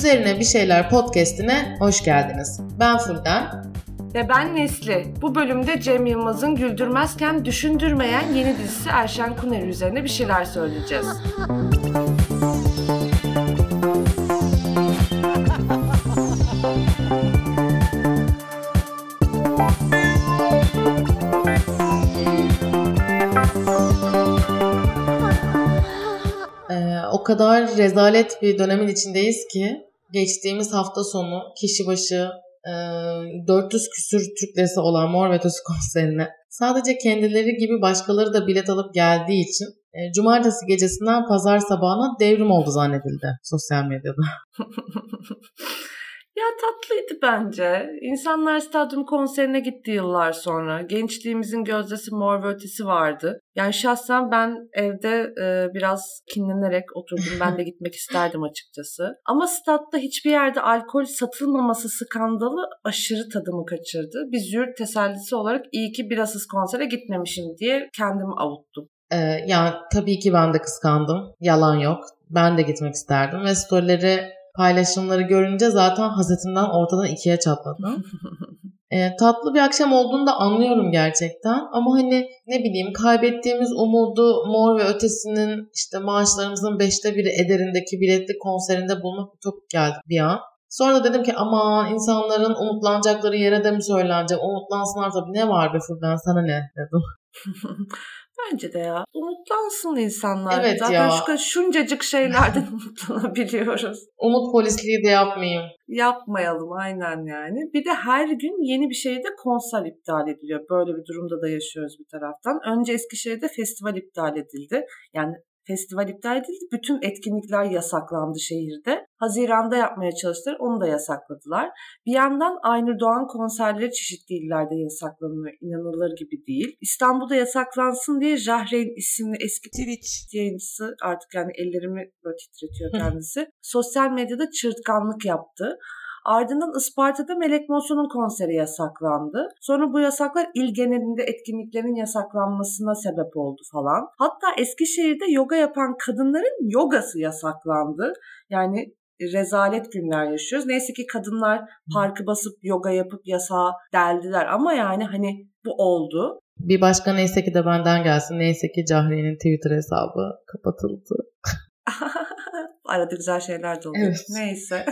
Üzerine Bir Şeyler podcastine hoş geldiniz. Ben Fulden. Ve ben Nesli. Bu bölümde Cem Yılmaz'ın güldürmezken düşündürmeyen yeni dizisi Erşen Kuner üzerine bir şeyler söyleyeceğiz. Ee, o kadar rezalet bir dönemin içindeyiz ki geçtiğimiz hafta sonu kişi başı e, 400 küsür Türk lirası olan Mor ve Ötesi konserine sadece kendileri gibi başkaları da bilet alıp geldiği için e, cumartesi gecesinden pazar sabahına devrim oldu zannedildi sosyal medyada. Ya tatlıydı bence. İnsanlar stadyum konserine gitti yıllar sonra. Gençliğimizin gözdesi mor ve ötesi vardı. Yani şahsen ben evde e, biraz kinlenerek oturdum. Ben de gitmek isterdim açıkçası. Ama statta hiçbir yerde alkol satılmaması skandalı aşırı tadımı kaçırdı. Bir züğürt tesellisi olarak iyi ki birasız konsere gitmemişim diye kendimi avuttum. Ee, yani tabii ki ben de kıskandım. Yalan yok. Ben de gitmek isterdim ve storyleri paylaşımları görünce zaten hasetinden ortadan ikiye çatladım. e, tatlı bir akşam olduğunu da anlıyorum gerçekten. Ama hani ne bileyim kaybettiğimiz umudu mor ve ötesinin işte maaşlarımızın beşte biri ederindeki biletli konserinde bulmak çok geldi bir an. Sonra da dedim ki aman insanların umutlanacakları yere de mi söylenecek? Umutlansınlar tabii ne var be Furkan sana ne dedim. Bence de ya. Umutlansın insanlar. Evet Zaten ya. şu şuncacık şeylerden umutlanabiliyoruz. Umut polisliği de yapmayayım. Yapmayalım aynen yani. Bir de her gün yeni bir şeyde konser iptal ediliyor. Böyle bir durumda da yaşıyoruz bir taraftan. Önce Eskişehir'de festival iptal edildi. Yani festival iptal edildi. Bütün etkinlikler yasaklandı şehirde. Haziranda yapmaya çalıştılar. Onu da yasakladılar. Bir yandan Aynur Doğan konserleri çeşitli illerde yasaklanıyor. İnanılır gibi değil. İstanbul'da yasaklansın diye Jahreyn isimli eski Twitch yayıncısı artık yani ellerimi böyle titretiyor kendisi. Sosyal medyada çırtkanlık yaptı. Ardından Isparta'da Melek Mosso'nun konseri yasaklandı. Sonra bu yasaklar il genelinde etkinliklerin yasaklanmasına sebep oldu falan. Hatta Eskişehir'de yoga yapan kadınların yogası yasaklandı. Yani rezalet günler yaşıyoruz. Neyse ki kadınlar parkı basıp yoga yapıp yasağı deldiler ama yani hani bu oldu. Bir başka neyse ki de benden gelsin. Neyse ki Cahre'nin Twitter hesabı kapatıldı. Arada güzel şeyler de oluyor. Evet. Neyse.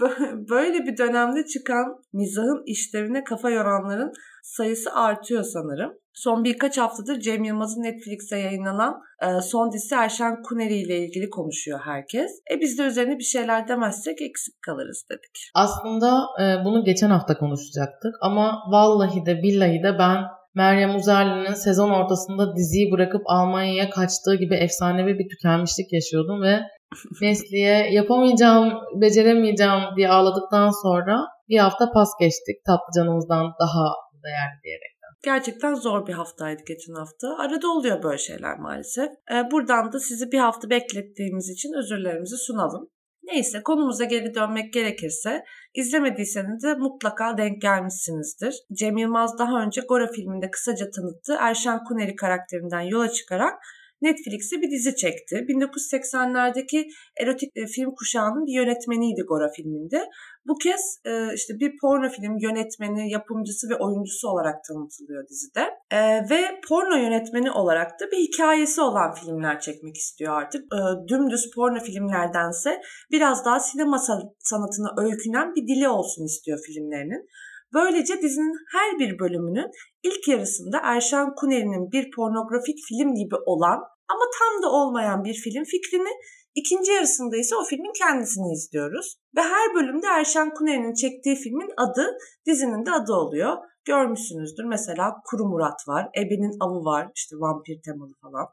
Böyle bir dönemde çıkan mizahın işlevine kafa yoranların sayısı artıyor sanırım. Son birkaç haftadır Cem Yılmaz'ın Netflix'e yayınlanan e, son dizisi Erşen Kuneri ile ilgili konuşuyor herkes. E biz de üzerine bir şeyler demezsek eksik kalırız dedik. Aslında e, bunu geçen hafta konuşacaktık ama vallahi de billahi de ben Meryem Uzerli'nin sezon ortasında diziyi bırakıp Almanya'ya kaçtığı gibi efsanevi bir tükenmişlik yaşıyordum ve Nesli'ye yapamayacağım, beceremeyeceğim diye ağladıktan sonra bir hafta pas geçtik tatlı canımızdan daha değerli diyerek. Gerçekten zor bir haftaydı geçen hafta. Arada oluyor böyle şeyler maalesef. E, buradan da sizi bir hafta beklettiğimiz için özürlerimizi sunalım. Neyse konumuza geri dönmek gerekirse izlemediyseniz de mutlaka denk gelmişsinizdir. Cem Yılmaz daha önce Gora filminde kısaca tanıttığı Erşen Kuneri karakterinden yola çıkarak Netflix'e bir dizi çekti. 1980'lerdeki erotik e, film kuşağının bir yönetmeniydi Gora filminde. Bu kez e, işte bir porno film yönetmeni, yapımcısı ve oyuncusu olarak tanıtılıyor dizide. E, ve porno yönetmeni olarak da bir hikayesi olan filmler çekmek istiyor artık. E, dümdüz porno filmlerdense biraz daha sinema san- sanatına öykünen bir dili olsun istiyor filmlerinin. Böylece dizinin her bir bölümünün ilk yarısında Erşan Kuneri'nin bir pornografik film gibi olan ama tam da olmayan bir film fikrini İkinci yarısında ise o filmin kendisini izliyoruz. Ve her bölümde Erşen Kuneri'nin çektiği filmin adı dizinin de adı oluyor. Görmüşsünüzdür mesela Kuru Murat var, Ebe'nin Avı var, işte vampir temalı falan.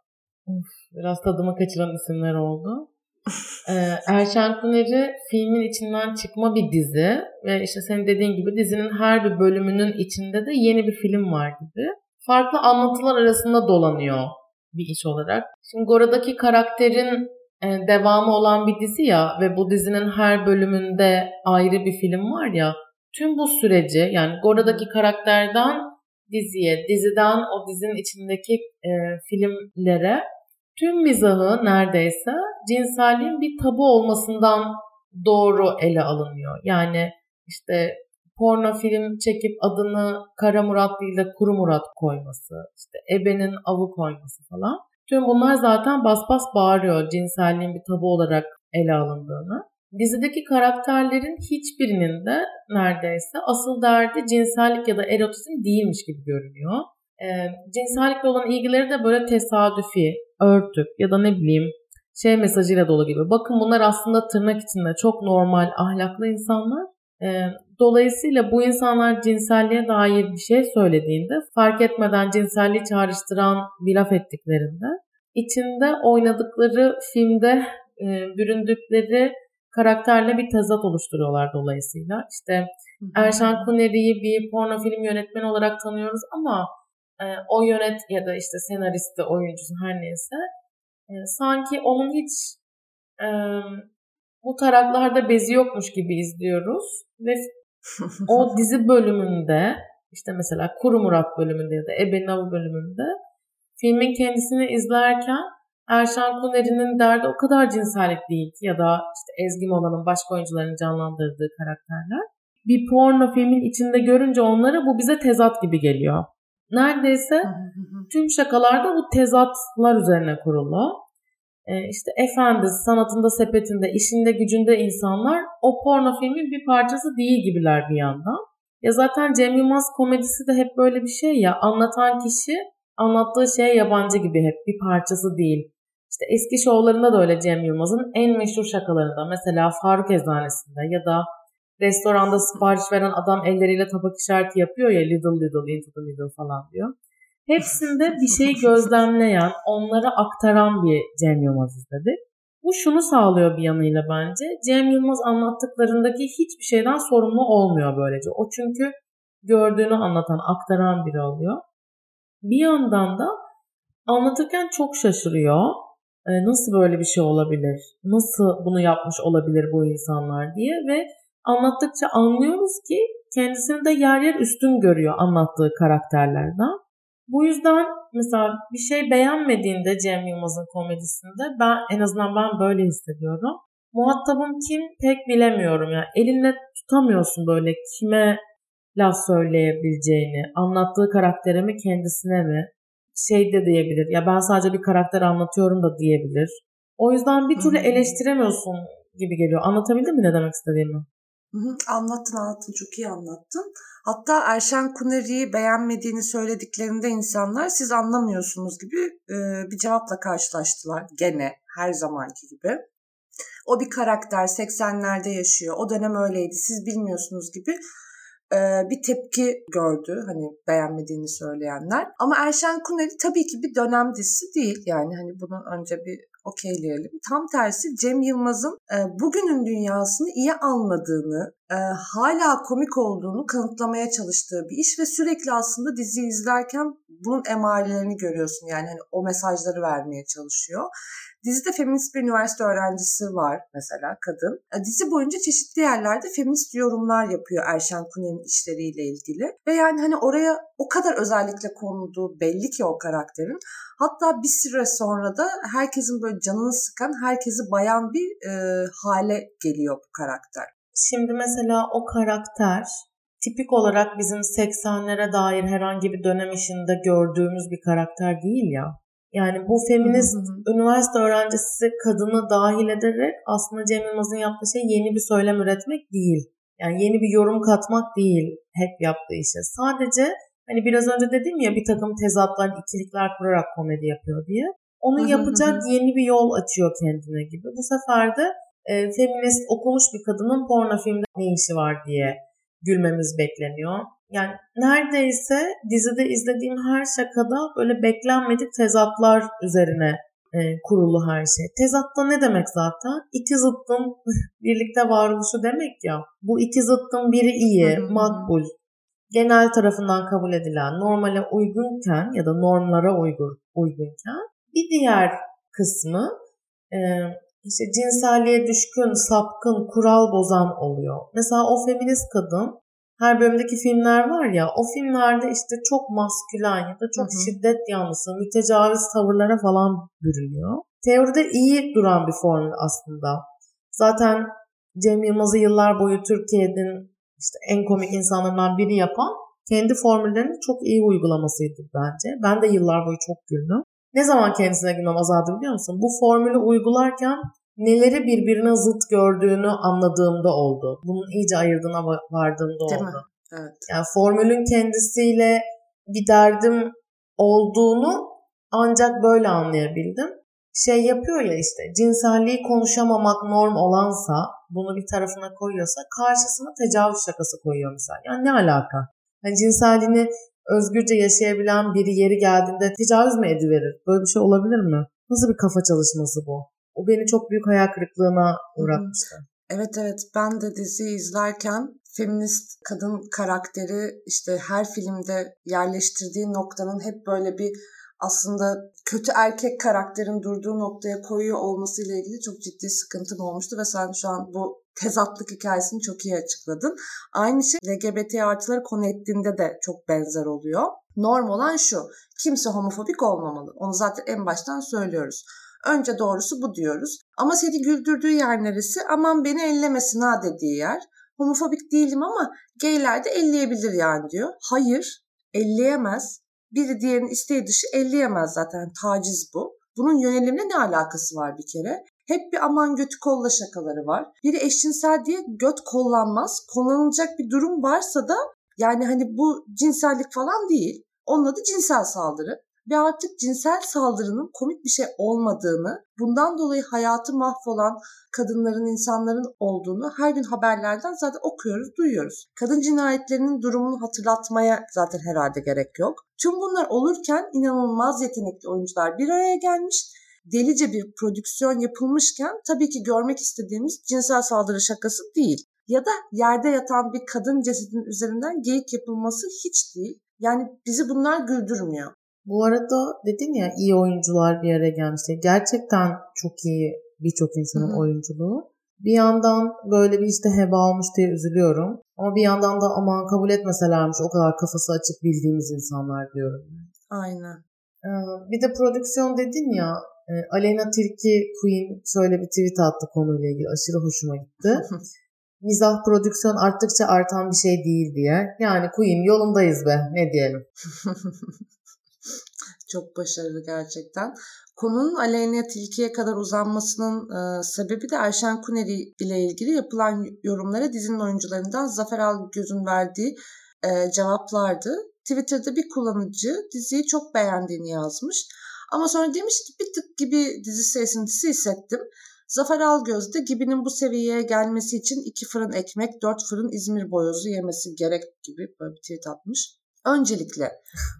Biraz tadımı kaçıran isimler oldu. Ee, Erşen Kuneri filmin içinden çıkma bir dizi ve işte senin dediğin gibi dizinin her bir bölümünün içinde de yeni bir film var gibi. Farklı anlatılar arasında dolanıyor bir iş olarak. Şimdi Gora'daki karakterin devamı olan bir dizi ya ve bu dizinin her bölümünde ayrı bir film var ya tüm bu süreci yani Gora'daki karakterden diziye, diziden o dizinin içindeki e, filmlere tüm mizahı neredeyse cinselliğin bir tabu olmasından doğru ele alınıyor. Yani işte porno film çekip adını Kara Murat değil de Kuru Murat koyması, işte Ebe'nin avı koyması falan. Tüm bunlar zaten bas bas bağırıyor cinselliğin bir tabu olarak ele alındığını. Dizideki karakterlerin hiçbirinin de neredeyse asıl derdi cinsellik ya da erotizm değilmiş gibi görünüyor. E, cinsellikle olan ilgileri de böyle tesadüfi, örtük ya da ne bileyim şey mesajıyla dolu gibi. Bakın bunlar aslında tırnak içinde çok normal, ahlaklı insanlar. E, dolayısıyla bu insanlar cinselliğe dair bir şey söylediğinde fark etmeden cinselliği çağrıştıran bir laf ettiklerinde içinde oynadıkları filmde e, büründükleri karakterle bir tezat oluşturuyorlar dolayısıyla. İşte Erşan Kuneri'yi bir porno film yönetmeni olarak tanıyoruz ama e, o yönet ya da işte senaristi, oyuncusu her neyse e, sanki onun hiç e, bu taraklarda bezi yokmuş gibi izliyoruz ve o dizi bölümünde işte mesela Kuru Murat bölümünde ya da Ebe bölümünde filmin kendisini izlerken Erşan Kuneri'nin derdi o kadar cinsellik değil ki ya da işte Ezgi Mola'nın başka oyuncuların canlandırdığı karakterler. Bir porno filmin içinde görünce onları bu bize tezat gibi geliyor. Neredeyse tüm şakalarda bu tezatlar üzerine kurulu. Ee, işte efendi sanatında sepetinde, işinde gücünde insanlar o porno filmin bir parçası değil gibiler bir yandan. Ya zaten Cem Yılmaz komedisi de hep böyle bir şey ya anlatan kişi anlattığı şeye yabancı gibi hep bir parçası değil. İşte eski şovlarında da öyle Cem Yılmaz'ın en meşhur şakalarında mesela Faruk Eczanesi'nde ya da restoranda sipariş veren adam elleriyle tabak işareti yapıyor ya little little into the middle falan diyor. Hepsinde bir şeyi gözlemleyen, onlara aktaran bir Cem Yılmaz izledik. Bu şunu sağlıyor bir yanıyla bence. Cem Yılmaz anlattıklarındaki hiçbir şeyden sorumlu olmuyor böylece. O çünkü gördüğünü anlatan, aktaran biri oluyor. Bir yandan da anlatırken çok şaşırıyor. E, nasıl böyle bir şey olabilir? Nasıl bunu yapmış olabilir bu insanlar diye ve anlattıkça anlıyoruz ki kendisini de yer yer üstün görüyor anlattığı karakterlerden. Bu yüzden mesela bir şey beğenmediğinde Cem Yılmaz'ın komedisinde ben en azından ben böyle hissediyorum. Muhatabım kim pek bilemiyorum yani elinle tutamıyorsun böyle kime laf söyleyebileceğini, anlattığı karaktere mi kendisine mi şey de diyebilir. Ya ben sadece bir karakter anlatıyorum da diyebilir. O yüzden bir türlü eleştiremiyorsun gibi geliyor. Anlatabildim mi ne demek istediğimi? Hı anlattın anlattın çok iyi anlattın. Hatta Erşen Kuneri'yi beğenmediğini söylediklerinde insanlar siz anlamıyorsunuz gibi bir cevapla karşılaştılar gene her zamanki gibi. O bir karakter 80'lerde yaşıyor o dönem öyleydi siz bilmiyorsunuz gibi bir tepki gördü hani beğenmediğini söyleyenler. Ama Erşen Kuneri tabii ki bir dönem dizisi değil yani hani bunu önce bir okeyleyelim. Tam tersi Cem Yılmaz'ın e, bugünün dünyasını iyi anladığını, e, hala komik olduğunu kanıtlamaya çalıştığı bir iş ve sürekli aslında dizi izlerken bunun emarelerini görüyorsun. Yani hani o mesajları vermeye çalışıyor. Dizide feminist bir üniversite öğrencisi var mesela kadın. E, dizi boyunca çeşitli yerlerde feminist yorumlar yapıyor Erşen Kuneri'nin işleriyle ilgili. Ve yani hani oraya o kadar özellikle konulduğu belli ki o karakterin. Hatta bir süre sonra da herkesin böyle canını sıkan, herkesi bayan bir e, hale geliyor bu karakter. Şimdi mesela o karakter tipik olarak bizim 80'lere dair herhangi bir dönem işinde gördüğümüz bir karakter değil ya. Yani bu feminist hı hı. üniversite öğrencisi kadını dahil ederek aslında Cem Yılmaz'ın yaptığı şey yeni bir söylem üretmek değil. Yani yeni bir yorum katmak değil hep yaptığı işe. Sadece hani biraz önce dedim ya bir takım tezatlar, ikilikler kurarak komedi yapıyor diye. Onu yapacak yeni bir yol açıyor kendine gibi. Bu sefer de e, feminist okumuş bir kadının porno filmde ne işi var diye gülmemiz bekleniyor. Yani neredeyse dizide izlediğim her şakada böyle beklenmedik tezatlar üzerine e, kurulu her şey. Tezatta ne demek zaten? İki zıttın birlikte varoluşu demek ya. Bu iki zıttın biri iyi, makbul, genel tarafından kabul edilen, normale uygunken ya da normlara uygun, uygunken bir diğer kısmı e, işte cinselliğe düşkün, sapkın, kural bozan oluyor. Mesela o feminist kadın her bölümdeki filmler var ya o filmlerde işte çok maskülen ya da çok hı hı. şiddet yanlısı, mütecaviz tavırlara falan bürünüyor. Teoride iyi duran bir formül aslında. Zaten Cem Yılmaz'ı yıllar boyu Türkiye'nin işte en komik insanlarından biri yapan kendi formüllerini çok iyi uygulamasıydı bence. Ben de yıllar boyu çok güldüm. Ne zaman kendisine gülmem azaldı biliyor musun? Bu formülü uygularken neleri birbirine zıt gördüğünü anladığımda oldu. Bunun iyice ayırdığına vardığımda oldu. Değil mi? Evet. Yani formülün kendisiyle bir derdim olduğunu ancak böyle anlayabildim. Şey yapıyor ya işte cinselliği konuşamamak norm olansa bunu bir tarafına koyuyorsa karşısına tecavüz şakası koyuyor mesela. Yani ne alaka? Yani cinselliğini özgürce yaşayabilen biri yeri geldiğinde tecavüz mü ediverir? Böyle bir şey olabilir mi? Nasıl bir kafa çalışması bu? O beni çok büyük hayal kırıklığına uğratmıştı. Evet evet ben de diziyi izlerken feminist kadın karakteri işte her filmde yerleştirdiği noktanın hep böyle bir aslında kötü erkek karakterin durduğu noktaya koyuyor olmasıyla ilgili çok ciddi sıkıntım olmuştu ve sen şu an bu tezatlık hikayesini çok iyi açıkladın. Aynı şey LGBT artıları konu ettiğinde de çok benzer oluyor. Norm olan şu, kimse homofobik olmamalı. Onu zaten en baştan söylüyoruz. Önce doğrusu bu diyoruz. Ama seni güldürdüğü yer neresi? Aman beni ellemesin ha dediği yer. Homofobik değilim ama gayler de elleyebilir yani diyor. Hayır, elleyemez. Biri diğerinin isteği dışı elleyemez zaten. Taciz bu. Bunun yönelimle ne alakası var bir kere? Hep bir aman götü kolla şakaları var. Biri eşcinsel diye göt kollanmaz. Kullanılacak bir durum varsa da yani hani bu cinsellik falan değil. Onun adı cinsel saldırı ve artık cinsel saldırının komik bir şey olmadığını, bundan dolayı hayatı mahvolan kadınların, insanların olduğunu her gün haberlerden zaten okuyoruz, duyuyoruz. Kadın cinayetlerinin durumunu hatırlatmaya zaten herhalde gerek yok. Tüm bunlar olurken inanılmaz yetenekli oyuncular bir araya gelmiş delice bir prodüksiyon yapılmışken tabii ki görmek istediğimiz cinsel saldırı şakası değil. Ya da yerde yatan bir kadın cesedinin üzerinden geyik yapılması hiç değil. Yani bizi bunlar güldürmüyor. Bu arada dedin ya iyi oyuncular bir araya gelmişti. Gerçekten çok iyi birçok insanın Hı-hı. oyunculuğu. Bir yandan böyle bir işte heba almış diye üzülüyorum. Ama bir yandan da aman kabul etmeselermiş o kadar kafası açık bildiğimiz insanlar diyorum. Aynen. Ee, bir de prodüksiyon dedin ya e, Aleyna Tilki Queen şöyle bir tweet attı konuyla ilgili aşırı hoşuma gitti. Mizah prodüksiyon arttıkça artan bir şey değil diye. Yani Queen yolundayız be ne diyelim. Çok başarılı gerçekten. Konunun Aleyna Tilki'ye kadar uzanmasının e, sebebi de Erşen Kuneri ile ilgili yapılan yorumlara dizinin oyuncularından Zafer Algöz'ün verdiği e, cevaplardı. Twitter'da bir kullanıcı diziyi çok beğendiğini yazmış. Ama sonra demiş ki bir tık gibi dizi esintisi hissettim. Zafer Algöz de Gibi'nin bu seviyeye gelmesi için iki fırın ekmek, dört fırın İzmir boyozu yemesi gerek gibi böyle bir tweet atmış. Öncelikle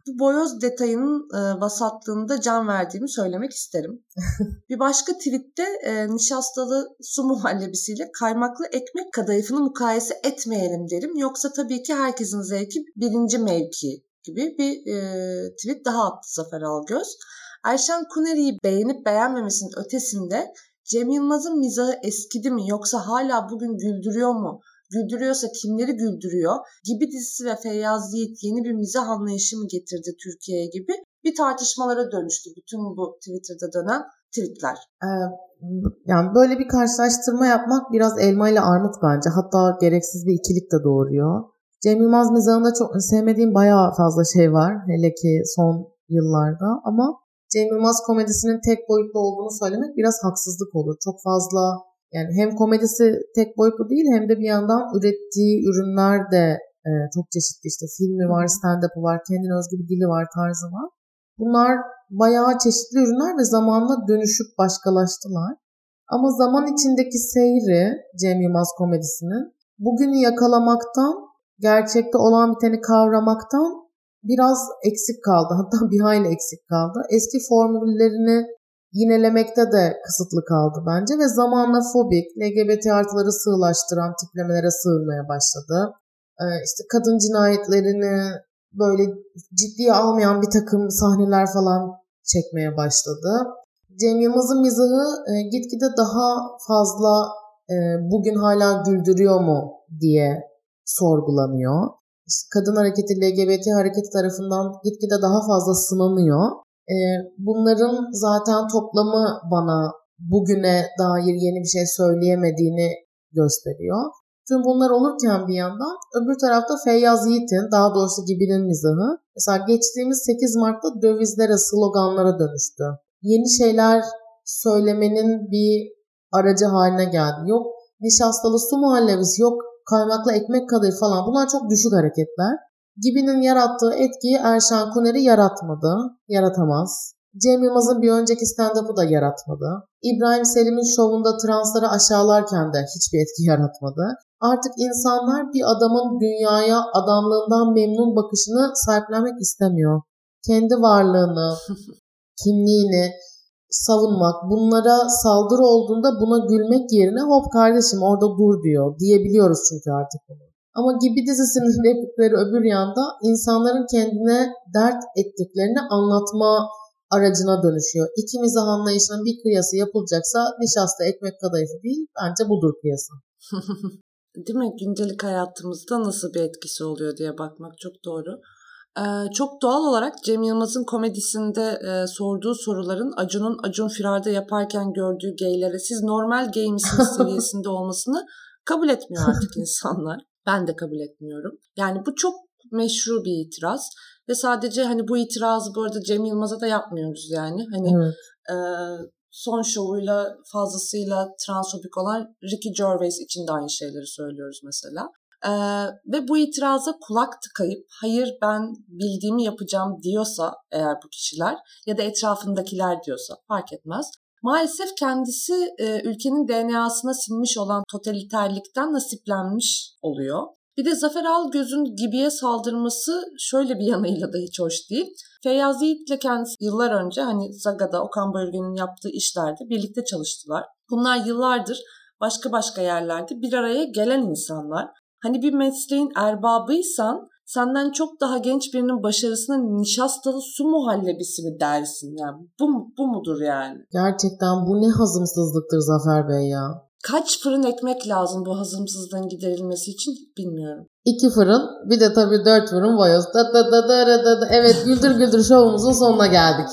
bu boyoz detayının e, vasatlığında can verdiğimi söylemek isterim. bir başka tweette e, nişastalı su muhallebisiyle kaymaklı ekmek kadayıfını mukayese etmeyelim derim. Yoksa tabii ki herkesin zevki birinci mevki gibi bir e, tweet daha attı Zafer Algöz. Ayşen Kuneri'yi beğenip beğenmemesinin ötesinde Cem Yılmaz'ın mizahı eskidi mi yoksa hala bugün güldürüyor mu güldürüyorsa kimleri güldürüyor gibi dizisi ve Feyyaz Yiğit yeni bir mizah anlayışı mı getirdi Türkiye'ye gibi bir tartışmalara dönüştü bütün bu Twitter'da dönen tweetler. Ee, yani böyle bir karşılaştırma yapmak biraz elma ile armut bence. Hatta gereksiz bir ikilik de doğuruyor. Cem Yılmaz mizahında çok sevmediğim bayağı fazla şey var. Hele ki son yıllarda. Ama Cem Yılmaz komedisinin tek boyutlu olduğunu söylemek biraz haksızlık olur. Çok fazla yani hem komedisi tek boyutlu değil hem de bir yandan ürettiği ürünler de e, çok çeşitli işte filmi var, stand-up'ı var, kendine özgü bir dili var, tarzı var. Bunlar bayağı çeşitli ürünler ve zamanla dönüşüp başkalaştılar. Ama zaman içindeki seyri Cem Yılmaz komedisinin bugünü yakalamaktan, gerçekte olan biteni kavramaktan biraz eksik kaldı. Hatta bir hayli eksik kaldı. Eski formüllerini yinelemekte de kısıtlı kaldı bence ve zamanla fobik, LGBT artıları sığlaştıran tiplemelere sığınmaya başladı. Ee, işte kadın cinayetlerini böyle ciddiye almayan bir takım sahneler falan çekmeye başladı. Cem Yılmaz'ın mizahı e, gitgide daha fazla e, bugün hala güldürüyor mu diye sorgulanıyor. İşte kadın hareketi, LGBT hareketi tarafından gitgide daha fazla sınanıyor. E, bunların zaten toplamı bana bugüne dair yeni bir şey söyleyemediğini gösteriyor. Tüm bunlar olurken bir yandan öbür tarafta Feyyaz Yiğit'in daha doğrusu Gibi'nin mizahı. Mesela geçtiğimiz 8 Mart'ta dövizlere, sloganlara dönüştü. Yeni şeyler söylemenin bir aracı haline geldi. Yok nişastalı su muhallebisi, yok kaymaklı ekmek kadayıf falan bunlar çok düşük hareketler. Gibi'nin yarattığı etkiyi Erşan Kuneri yaratmadı, yaratamaz. Cem Yılmaz'ın bir önceki stand-up'ı da yaratmadı. İbrahim Selim'in şovunda transları aşağılarken de hiçbir etki yaratmadı. Artık insanlar bir adamın dünyaya adamlığından memnun bakışını sahiplenmek istemiyor. Kendi varlığını, kimliğini savunmak, bunlara saldırı olduğunda buna gülmek yerine hop kardeşim orada dur diyor diyebiliyoruz çünkü artık bunu. Ama Gibi dizisinin replikleri öbür yanda insanların kendine dert ettiklerini anlatma aracına dönüşüyor. İki mizah anlayışının bir kıyası yapılacaksa nişasta ekmek kadayıfı değil bence budur kıyası. değil mi? Gündelik hayatımızda nasıl bir etkisi oluyor diye bakmak çok doğru. Ee, çok doğal olarak Cem Yılmaz'ın komedisinde e, sorduğu soruların Acun'un Acun Firar'da yaparken gördüğü geylere siz normal gay misiniz seviyesinde olmasını kabul etmiyor artık insanlar. Ben de kabul etmiyorum. Yani bu çok meşru bir itiraz ve sadece hani bu itirazı bu arada Cem Yılmaz'a da yapmıyoruz yani. Hani evet. e, son şovuyla fazlasıyla transfobik olan Ricky Gervais için de aynı şeyleri söylüyoruz mesela. Ee, ve bu itiraza kulak tıkayıp hayır ben bildiğimi yapacağım diyorsa eğer bu kişiler ya da etrafındakiler diyorsa fark etmez. Maalesef kendisi e, ülkenin DNA'sına sinmiş olan totaliterlikten nasiplenmiş oluyor. Bir de Zafer Algöz'ün Gibi'ye saldırması şöyle bir yanıyla da hiç hoş değil. Feyyaz Yiğit'le kendisi yıllar önce hani Zaga'da Okan Bölge'nin yaptığı işlerde birlikte çalıştılar. Bunlar yıllardır başka başka yerlerde bir araya gelen insanlar. Hani bir mesleğin erbabıysan senden çok daha genç birinin başarısına nişastalı su muhallebisi mi dersin yani? Bu, bu mudur yani? Gerçekten bu ne hazımsızlıktır Zafer Bey ya. Kaç fırın ekmek lazım bu hazımsızlığın giderilmesi için bilmiyorum. İki fırın bir de tabii dört fırın boyoz. Da da da da da da. Evet güldür güldür şovumuzun sonuna geldik.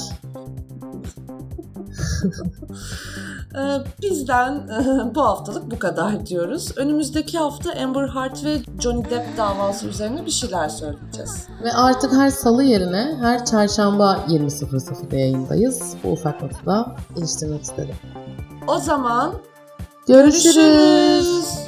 Ee, bizden bu haftalık bu kadar diyoruz. Önümüzdeki hafta Amber Heard ve Johnny Depp davası üzerine bir şeyler söyleyeceğiz. Ve artık her salı yerine her çarşamba 20.00'da yayındayız. Bu ufak notu da iliştirmek istedim. O zaman görüşürüz. görüşürüz.